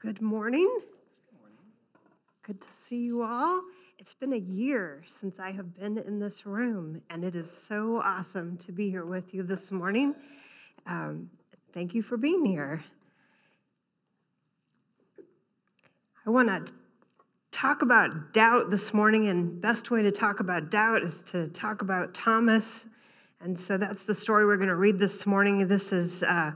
Good morning. Good to see you all. It's been a year since I have been in this room, and it is so awesome to be here with you this morning. Um, thank you for being here. I want to talk about doubt this morning, and best way to talk about doubt is to talk about Thomas. And so that's the story we're going to read this morning. This is uh,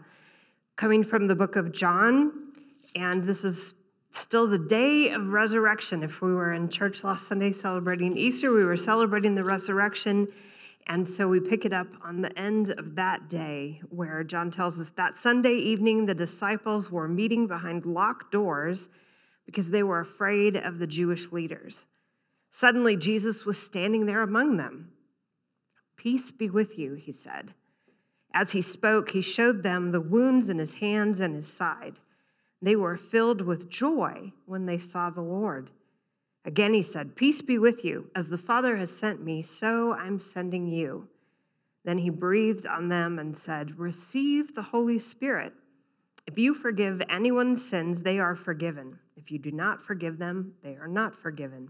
coming from the book of John, and this is still the day of resurrection. If we were in church last Sunday celebrating Easter, we were celebrating the resurrection. And so we pick it up on the end of that day, where John tells us that Sunday evening the disciples were meeting behind locked doors because they were afraid of the Jewish leaders. Suddenly, Jesus was standing there among them. Peace be with you, he said. As he spoke, he showed them the wounds in his hands and his side. They were filled with joy when they saw the Lord. Again, he said, Peace be with you. As the Father has sent me, so I'm sending you. Then he breathed on them and said, Receive the Holy Spirit. If you forgive anyone's sins, they are forgiven. If you do not forgive them, they are not forgiven.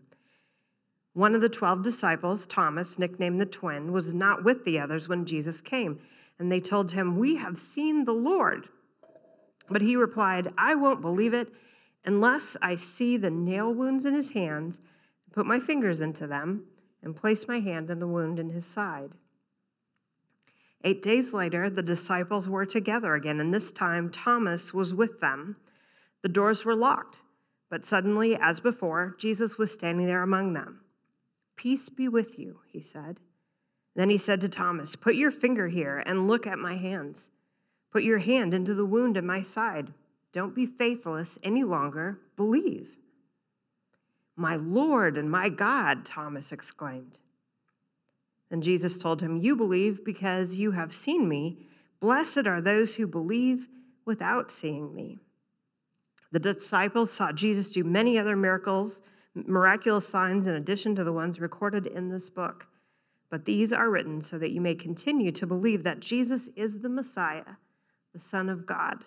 One of the 12 disciples, Thomas, nicknamed the twin, was not with the others when Jesus came. And they told him, We have seen the Lord. But he replied, I won't believe it unless I see the nail wounds in his hands, put my fingers into them, and place my hand in the wound in his side. Eight days later, the disciples were together again, and this time Thomas was with them. The doors were locked, but suddenly, as before, Jesus was standing there among them. Peace be with you, he said. Then he said to Thomas, Put your finger here and look at my hands. Put your hand into the wound in my side. Don't be faithless any longer. Believe. My Lord and my God, Thomas exclaimed. And Jesus told him, You believe because you have seen me. Blessed are those who believe without seeing me. The disciples saw Jesus do many other miracles, miraculous signs, in addition to the ones recorded in this book. But these are written so that you may continue to believe that Jesus is the Messiah the Son of God,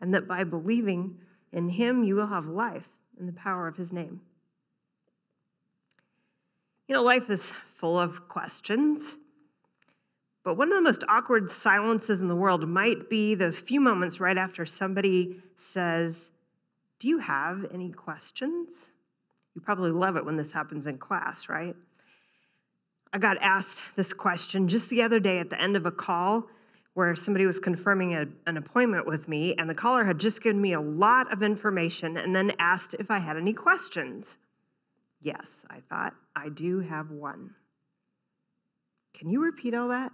and that by believing in him you will have life in the power of his name. You know, life is full of questions, but one of the most awkward silences in the world might be those few moments right after somebody says, Do you have any questions? You probably love it when this happens in class, right? I got asked this question just the other day at the end of a call where somebody was confirming a, an appointment with me, and the caller had just given me a lot of information and then asked if I had any questions. Yes, I thought, I do have one. Can you repeat all that?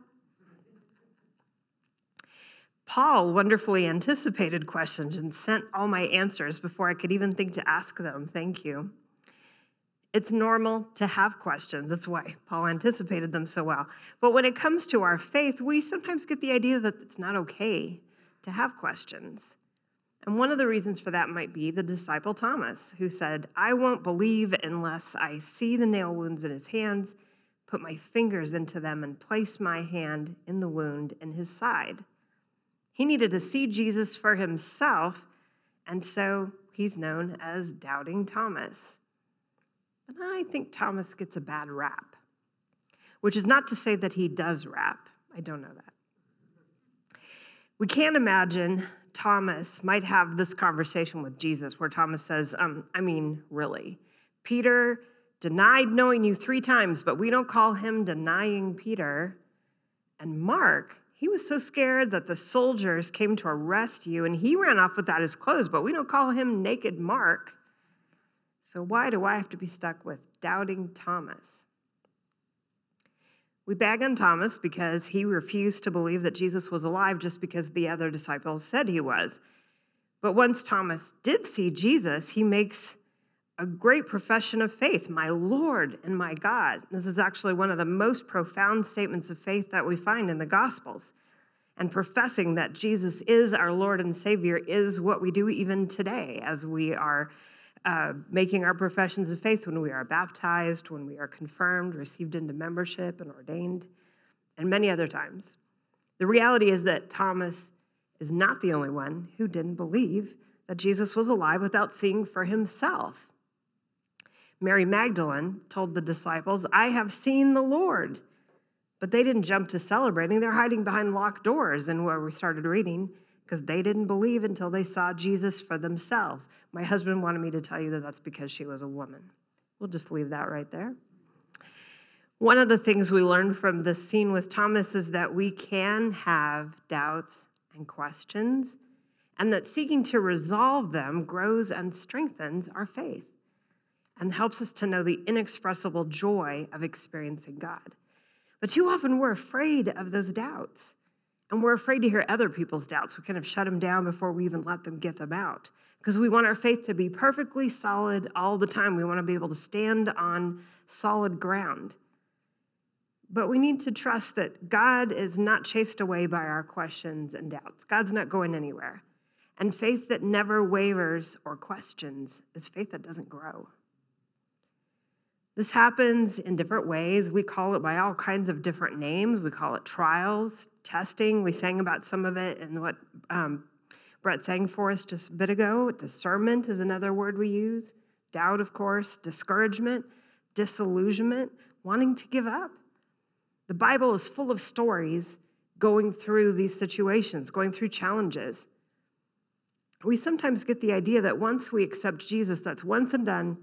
Paul wonderfully anticipated questions and sent all my answers before I could even think to ask them. Thank you. It's normal to have questions. That's why Paul anticipated them so well. But when it comes to our faith, we sometimes get the idea that it's not okay to have questions. And one of the reasons for that might be the disciple Thomas, who said, I won't believe unless I see the nail wounds in his hands, put my fingers into them, and place my hand in the wound in his side. He needed to see Jesus for himself, and so he's known as Doubting Thomas. And I think Thomas gets a bad rap, which is not to say that he does rap. I don't know that. We can't imagine Thomas might have this conversation with Jesus where Thomas says, um, I mean, really, Peter denied knowing you three times, but we don't call him denying Peter. And Mark, he was so scared that the soldiers came to arrest you and he ran off without his clothes, but we don't call him naked Mark. So, why do I have to be stuck with doubting Thomas? We bag on Thomas because he refused to believe that Jesus was alive just because the other disciples said he was. But once Thomas did see Jesus, he makes a great profession of faith my Lord and my God. This is actually one of the most profound statements of faith that we find in the Gospels. And professing that Jesus is our Lord and Savior is what we do even today as we are uh, making our professions of faith when we are baptized, when we are confirmed, received into membership, and ordained, and many other times. The reality is that Thomas is not the only one who didn't believe that Jesus was alive without seeing for himself. Mary Magdalene told the disciples, I have seen the Lord. But they didn't jump to celebrating. They're hiding behind locked doors, and where we started reading, because they didn't believe until they saw Jesus for themselves. My husband wanted me to tell you that that's because she was a woman. We'll just leave that right there. One of the things we learned from this scene with Thomas is that we can have doubts and questions, and that seeking to resolve them grows and strengthens our faith and helps us to know the inexpressible joy of experiencing God. But too often we're afraid of those doubts. And we're afraid to hear other people's doubts. We kind of shut them down before we even let them get them out. Because we want our faith to be perfectly solid all the time. We want to be able to stand on solid ground. But we need to trust that God is not chased away by our questions and doubts. God's not going anywhere. And faith that never wavers or questions is faith that doesn't grow. This happens in different ways. We call it by all kinds of different names. We call it trials, testing. We sang about some of it and what um, Brett sang for us just a bit ago. Discernment is another word we use. Doubt, of course, discouragement, disillusionment, wanting to give up. The Bible is full of stories going through these situations, going through challenges. We sometimes get the idea that once we accept Jesus, that's once and done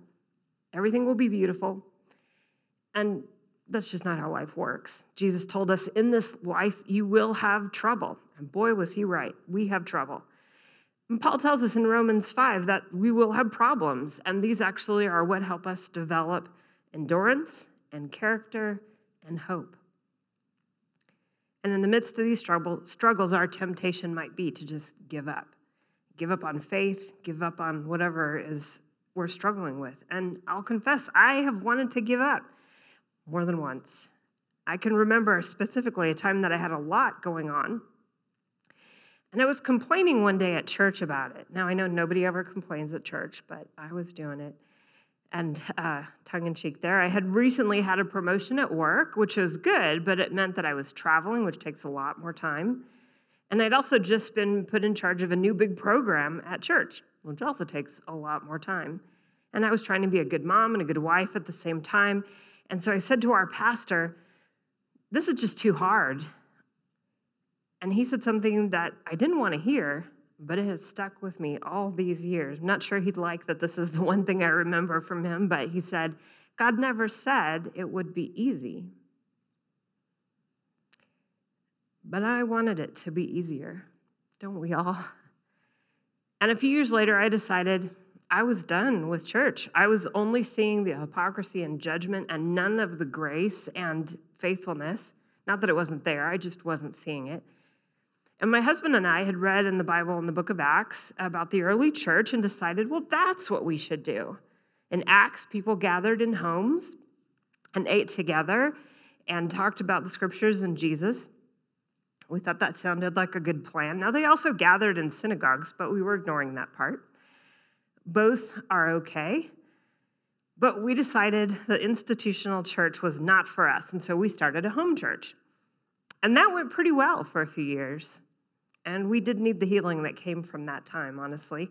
Everything will be beautiful. And that's just not how life works. Jesus told us in this life, you will have trouble. And boy, was he right. We have trouble. And Paul tells us in Romans 5 that we will have problems. And these actually are what help us develop endurance and character and hope. And in the midst of these struggles, our temptation might be to just give up. Give up on faith, give up on whatever is we're struggling with. And I'll confess, I have wanted to give up more than once. I can remember specifically a time that I had a lot going on. And I was complaining one day at church about it. Now, I know nobody ever complains at church, but I was doing it. And uh, tongue in cheek there, I had recently had a promotion at work, which was good, but it meant that I was traveling, which takes a lot more time. And I'd also just been put in charge of a new big program at church which also takes a lot more time. And I was trying to be a good mom and a good wife at the same time. And so I said to our pastor, This is just too hard. And he said something that I didn't want to hear, but it has stuck with me all these years. I'm not sure he'd like that this is the one thing I remember from him, but he said, God never said it would be easy. But I wanted it to be easier. Don't we all? And a few years later, I decided I was done with church. I was only seeing the hypocrisy and judgment and none of the grace and faithfulness. Not that it wasn't there, I just wasn't seeing it. And my husband and I had read in the Bible in the book of Acts about the early church and decided, well, that's what we should do. In Acts, people gathered in homes and ate together and talked about the scriptures and Jesus. We thought that sounded like a good plan. Now, they also gathered in synagogues, but we were ignoring that part. Both are okay, but we decided the institutional church was not for us, and so we started a home church. And that went pretty well for a few years. And we did need the healing that came from that time, honestly.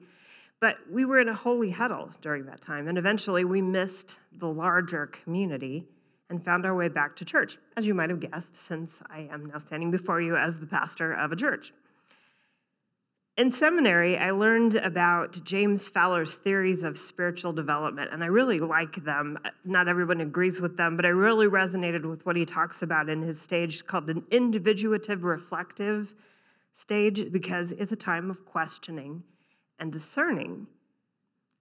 But we were in a holy huddle during that time, and eventually we missed the larger community and found our way back to church, as you might have guessed, since I am now standing before you as the pastor of a church. In seminary, I learned about James Fowler's theories of spiritual development, and I really like them. Not everyone agrees with them, but I really resonated with what he talks about in his stage called an individuative reflective stage because it's a time of questioning and discerning.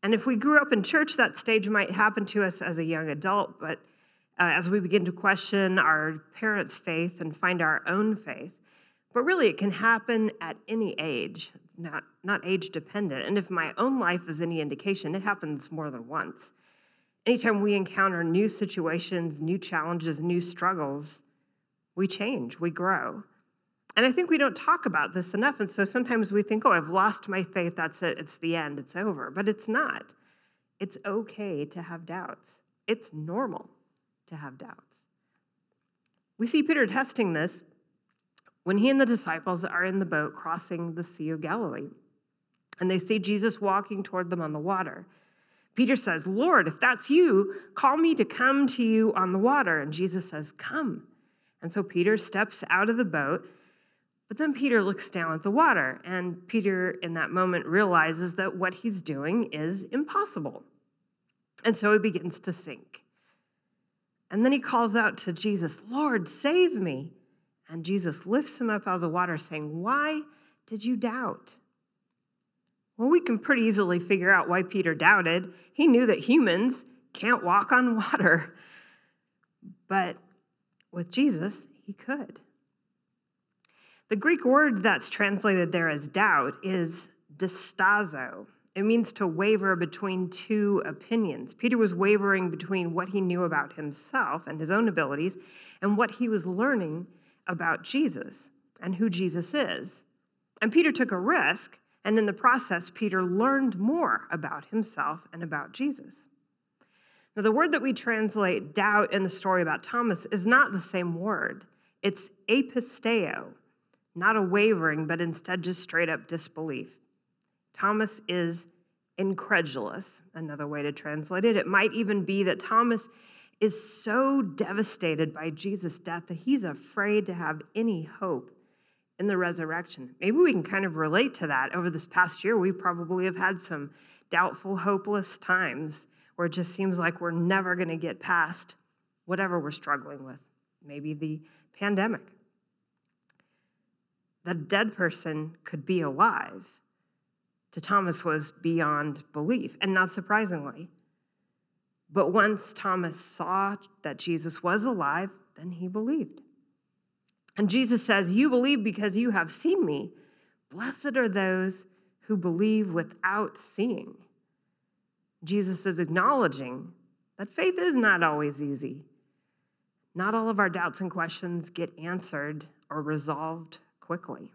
And if we grew up in church, that stage might happen to us as a young adult, but uh, as we begin to question our parents' faith and find our own faith. But really, it can happen at any age, not, not age dependent. And if my own life is any indication, it happens more than once. Anytime we encounter new situations, new challenges, new struggles, we change, we grow. And I think we don't talk about this enough. And so sometimes we think, oh, I've lost my faith, that's it, it's the end, it's over. But it's not. It's okay to have doubts, it's normal to have doubts. We see Peter testing this when he and the disciples are in the boat crossing the Sea of Galilee. and they see Jesus walking toward them on the water. Peter says, Lord, if that's you, call me to come to you on the water. And Jesus says, Come. And so Peter steps out of the boat, but then Peter looks down at the water, and Peter, in that moment, realizes that what he's doing is impossible. And so he begins to sink. And then he calls out to Jesus, Lord, save me. And Jesus lifts him up out of the water, saying, Why did you doubt? Well, we can pretty easily figure out why Peter doubted. He knew that humans can't walk on water. But with Jesus, he could. The Greek word that's translated there as doubt is distazo. It means to waver between two opinions. Peter was wavering between what he knew about himself and his own abilities and what he was learning about Jesus and who Jesus is. And Peter took a risk, and in the process, Peter learned more about himself and about Jesus. Now, the word that we translate doubt in the story about Thomas is not the same word. It's apisteo, not a wavering, but instead just straight up disbelief. Thomas is incredulous, another way to translate it. It might even be that Thomas is so devastated by Jesus' death that he's afraid to have any hope in the resurrection. Maybe we can kind of relate to that. Over this past year, we probably have had some doubtful, hopeless times where it just seems like we're never going to get past whatever we're struggling with, maybe the pandemic. The dead person could be alive. To Thomas was beyond belief, and not surprisingly. But once Thomas saw that Jesus was alive, then he believed. And Jesus says, You believe because you have seen me. Blessed are those who believe without seeing. Jesus is acknowledging that faith is not always easy. Not all of our doubts and questions get answered or resolved quickly.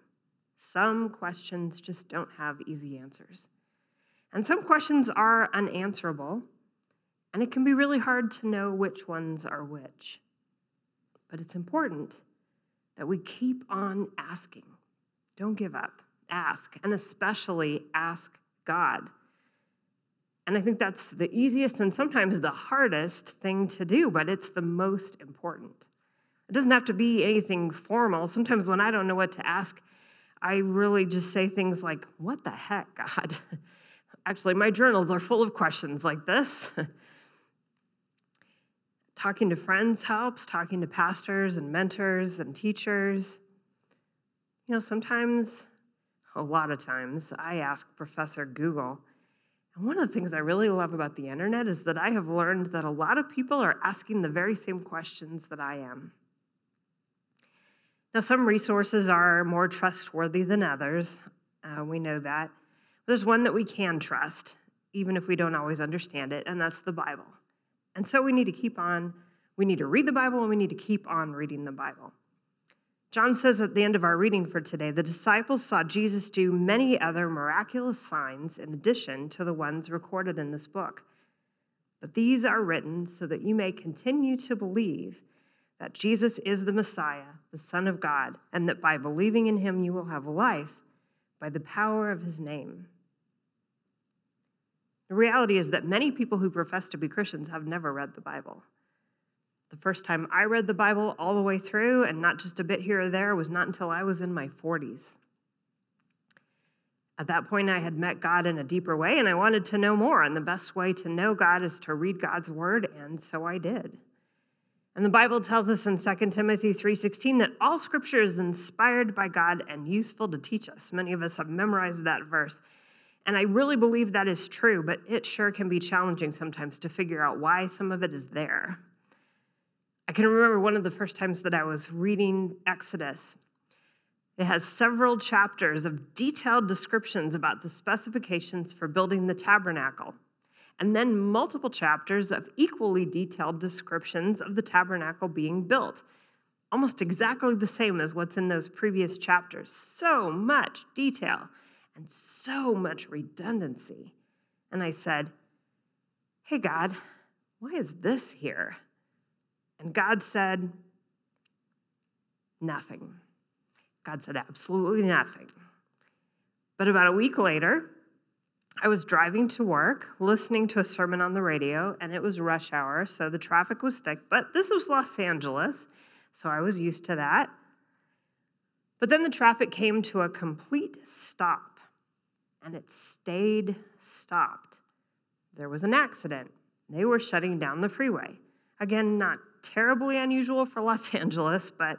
Some questions just don't have easy answers. And some questions are unanswerable, and it can be really hard to know which ones are which. But it's important that we keep on asking. Don't give up. Ask, and especially ask God. And I think that's the easiest and sometimes the hardest thing to do, but it's the most important. It doesn't have to be anything formal. Sometimes when I don't know what to ask, I really just say things like, What the heck, God? Actually, my journals are full of questions like this. Talking to friends helps, talking to pastors and mentors and teachers. You know, sometimes, a lot of times, I ask Professor Google. And one of the things I really love about the internet is that I have learned that a lot of people are asking the very same questions that I am. Now, some resources are more trustworthy than others. Uh, we know that. There's one that we can trust, even if we don't always understand it, and that's the Bible. And so we need to keep on, we need to read the Bible and we need to keep on reading the Bible. John says at the end of our reading for today the disciples saw Jesus do many other miraculous signs in addition to the ones recorded in this book. But these are written so that you may continue to believe that Jesus is the Messiah, the Son of God, and that by believing in him you will have life by the power of his name. The reality is that many people who profess to be Christians have never read the Bible. The first time I read the Bible all the way through, and not just a bit here or there, was not until I was in my 40s. At that point, I had met God in a deeper way, and I wanted to know more. And the best way to know God is to read God's word, and so I did. And the Bible tells us in 2 Timothy 3:16 that all scripture is inspired by God and useful to teach us. Many of us have memorized that verse. And I really believe that is true, but it sure can be challenging sometimes to figure out why some of it is there. I can remember one of the first times that I was reading Exodus. It has several chapters of detailed descriptions about the specifications for building the tabernacle, and then multiple chapters of equally detailed descriptions of the tabernacle being built. Almost exactly the same as what's in those previous chapters. So much detail and so much redundancy. And I said, Hey, God, why is this here? And God said, Nothing. God said, Absolutely nothing. But about a week later, I was driving to work, listening to a sermon on the radio, and it was rush hour, so the traffic was thick. But this was Los Angeles, so I was used to that. But then the traffic came to a complete stop, and it stayed stopped. There was an accident. They were shutting down the freeway. Again, not terribly unusual for Los Angeles, but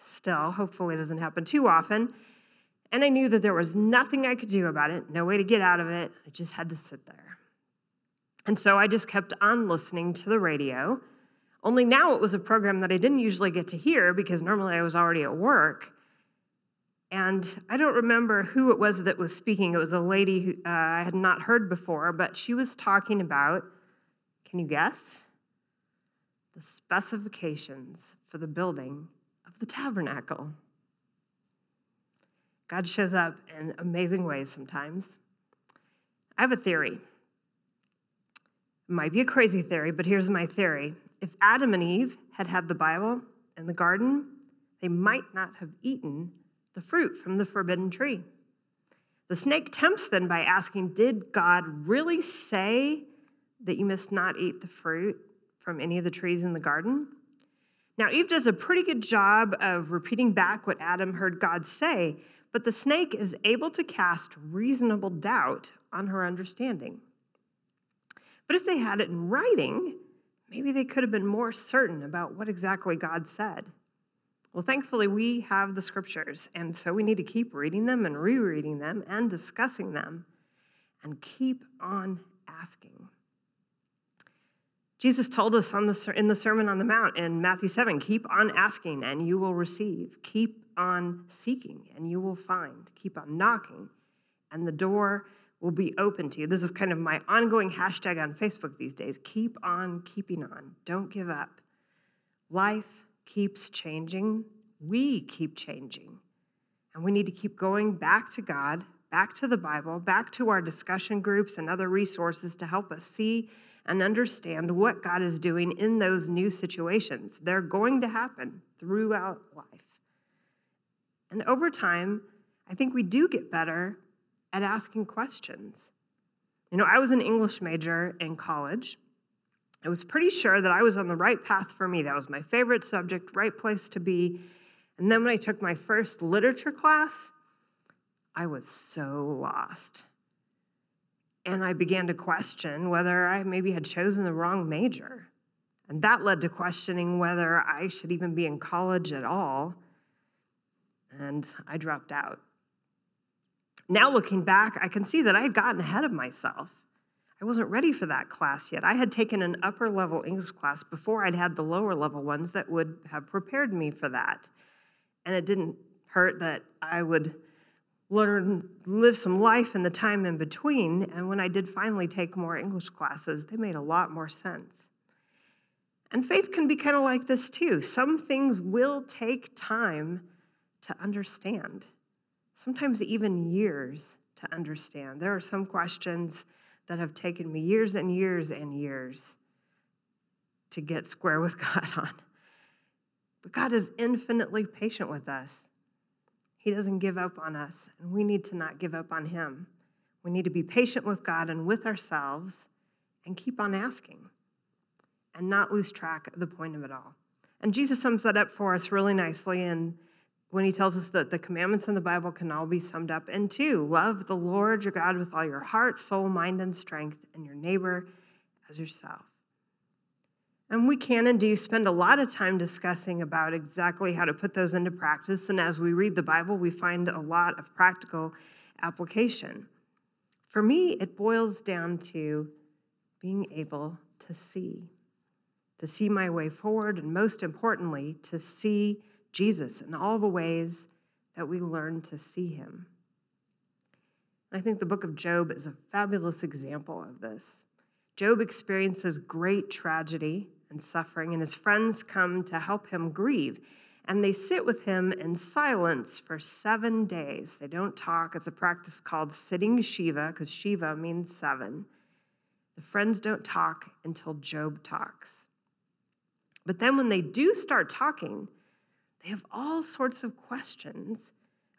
still, hopefully, it doesn't happen too often. And I knew that there was nothing I could do about it, no way to get out of it. I just had to sit there. And so I just kept on listening to the radio. Only now it was a program that I didn't usually get to hear because normally I was already at work. And I don't remember who it was that was speaking. It was a lady who uh, I had not heard before, but she was talking about, can you guess? The specifications for the building of the tabernacle. God shows up in amazing ways sometimes. I have a theory. It might be a crazy theory, but here's my theory. If Adam and Eve had had the Bible in the garden, they might not have eaten the fruit from the forbidden tree. The snake tempts them by asking, Did God really say that you must not eat the fruit from any of the trees in the garden? Now, Eve does a pretty good job of repeating back what Adam heard God say, but the snake is able to cast reasonable doubt on her understanding. But if they had it in writing, maybe they could have been more certain about what exactly God said. Well, thankfully, we have the scriptures, and so we need to keep reading them and rereading them and discussing them and keep on asking. Jesus told us the, in the Sermon on the Mount in Matthew 7 keep on asking and you will receive. Keep on seeking and you will find. Keep on knocking and the door will be open to you. This is kind of my ongoing hashtag on Facebook these days. Keep on keeping on. Don't give up. Life keeps changing, we keep changing. And we need to keep going back to God, back to the Bible, back to our discussion groups and other resources to help us see and understand what God is doing in those new situations. They're going to happen throughout life. And over time, I think we do get better at asking questions. You know, I was an English major in college, I was pretty sure that I was on the right path for me. That was my favorite subject, right place to be. And then when I took my first literature class, I was so lost. And I began to question whether I maybe had chosen the wrong major. And that led to questioning whether I should even be in college at all. And I dropped out. Now, looking back, I can see that I had gotten ahead of myself. I wasn't ready for that class yet. I had taken an upper level English class before I'd had the lower level ones that would have prepared me for that. And it didn't hurt that I would learn, live some life in the time in between. And when I did finally take more English classes, they made a lot more sense. And faith can be kind of like this too. Some things will take time to understand, sometimes even years to understand. There are some questions that have taken me years and years and years to get square with God on. But God is infinitely patient with us. He doesn't give up on us, and we need to not give up on Him. We need to be patient with God and with ourselves and keep on asking and not lose track of the point of it all. And Jesus sums that up for us really nicely in when he tells us that the commandments in the Bible can all be summed up in two love the Lord your God with all your heart, soul, mind, and strength, and your neighbor as yourself. And we can and do spend a lot of time discussing about exactly how to put those into practice. And as we read the Bible, we find a lot of practical application. For me, it boils down to being able to see, to see my way forward, and most importantly, to see Jesus in all the ways that we learn to see him. I think the book of Job is a fabulous example of this. Job experiences great tragedy and suffering, and his friends come to help him grieve. And they sit with him in silence for seven days. They don't talk. It's a practice called sitting Shiva, because Shiva means seven. The friends don't talk until Job talks. But then when they do start talking, they have all sorts of questions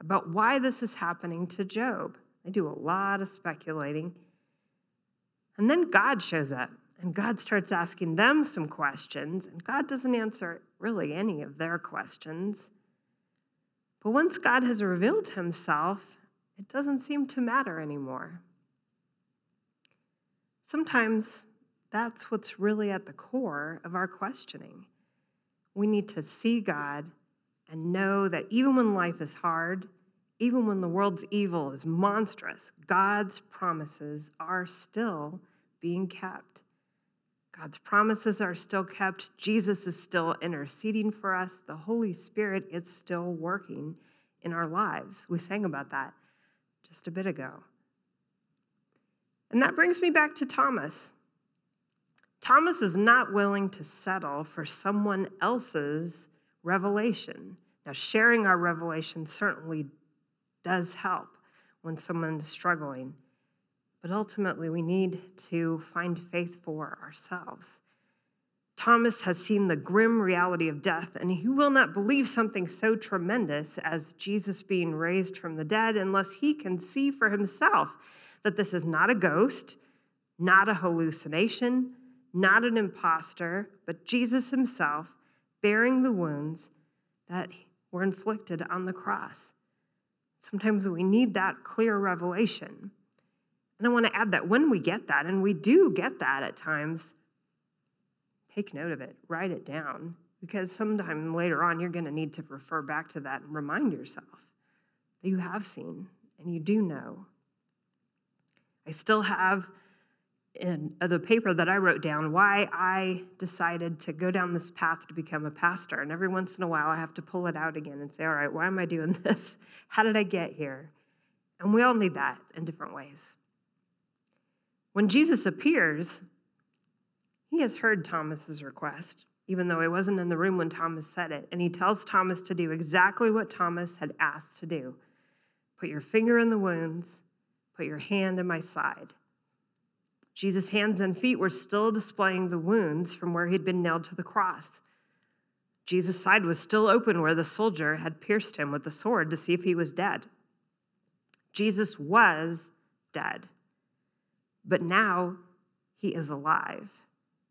about why this is happening to Job. They do a lot of speculating. And then God shows up and God starts asking them some questions, and God doesn't answer really any of their questions. But once God has revealed himself, it doesn't seem to matter anymore. Sometimes that's what's really at the core of our questioning. We need to see God and know that even when life is hard, even when the world's evil is monstrous, God's promises are still being kept. God's promises are still kept. Jesus is still interceding for us. The Holy Spirit is still working in our lives. We sang about that just a bit ago. And that brings me back to Thomas. Thomas is not willing to settle for someone else's revelation. Now, sharing our revelation certainly does help when someone is struggling, but ultimately we need to find faith for ourselves. Thomas has seen the grim reality of death, and he will not believe something so tremendous as Jesus being raised from the dead unless he can see for himself that this is not a ghost, not a hallucination, not an impostor, but Jesus himself bearing the wounds that were inflicted on the cross. Sometimes we need that clear revelation. And I want to add that when we get that, and we do get that at times, take note of it, write it down, because sometime later on you're going to need to refer back to that and remind yourself that you have seen and you do know. I still have in uh, the paper that I wrote down why I decided to go down this path to become a pastor. And every once in a while, I have to pull it out again and say, all right, why am I doing this? How did I get here? And we all need that in different ways. When Jesus appears, he has heard Thomas's request, even though he wasn't in the room when Thomas said it. And he tells Thomas to do exactly what Thomas had asked to do put your finger in the wounds, put your hand in my side. Jesus' hands and feet were still displaying the wounds from where he'd been nailed to the cross. Jesus' side was still open where the soldier had pierced him with the sword to see if he was dead. Jesus was dead, but now he is alive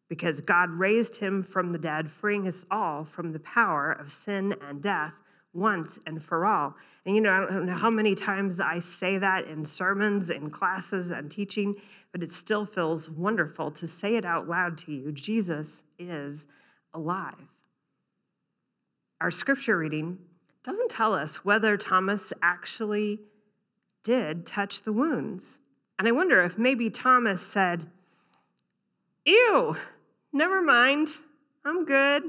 because God raised him from the dead, freeing us all from the power of sin and death once and for all. And you know, I don't know how many times I say that in sermons, in classes, and teaching, but it still feels wonderful to say it out loud to you. Jesus is alive. Our scripture reading doesn't tell us whether Thomas actually did touch the wounds. And I wonder if maybe Thomas said, Ew, never mind, I'm good.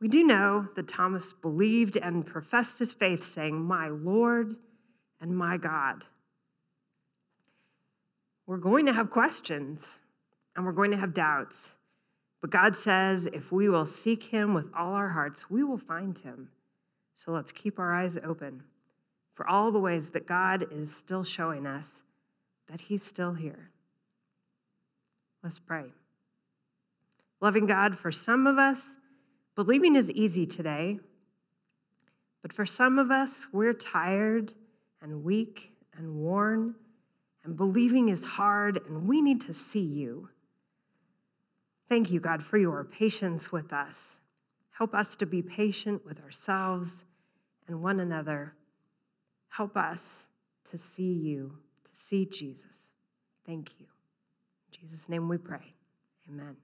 We do know that Thomas believed and professed his faith, saying, My Lord and my God. We're going to have questions and we're going to have doubts. But God says if we will seek him with all our hearts, we will find him. So let's keep our eyes open for all the ways that God is still showing us that he's still here. Let's pray. Loving God, for some of us, Believing is easy today, but for some of us, we're tired and weak and worn, and believing is hard, and we need to see you. Thank you, God, for your patience with us. Help us to be patient with ourselves and one another. Help us to see you, to see Jesus. Thank you. In Jesus' name we pray. Amen.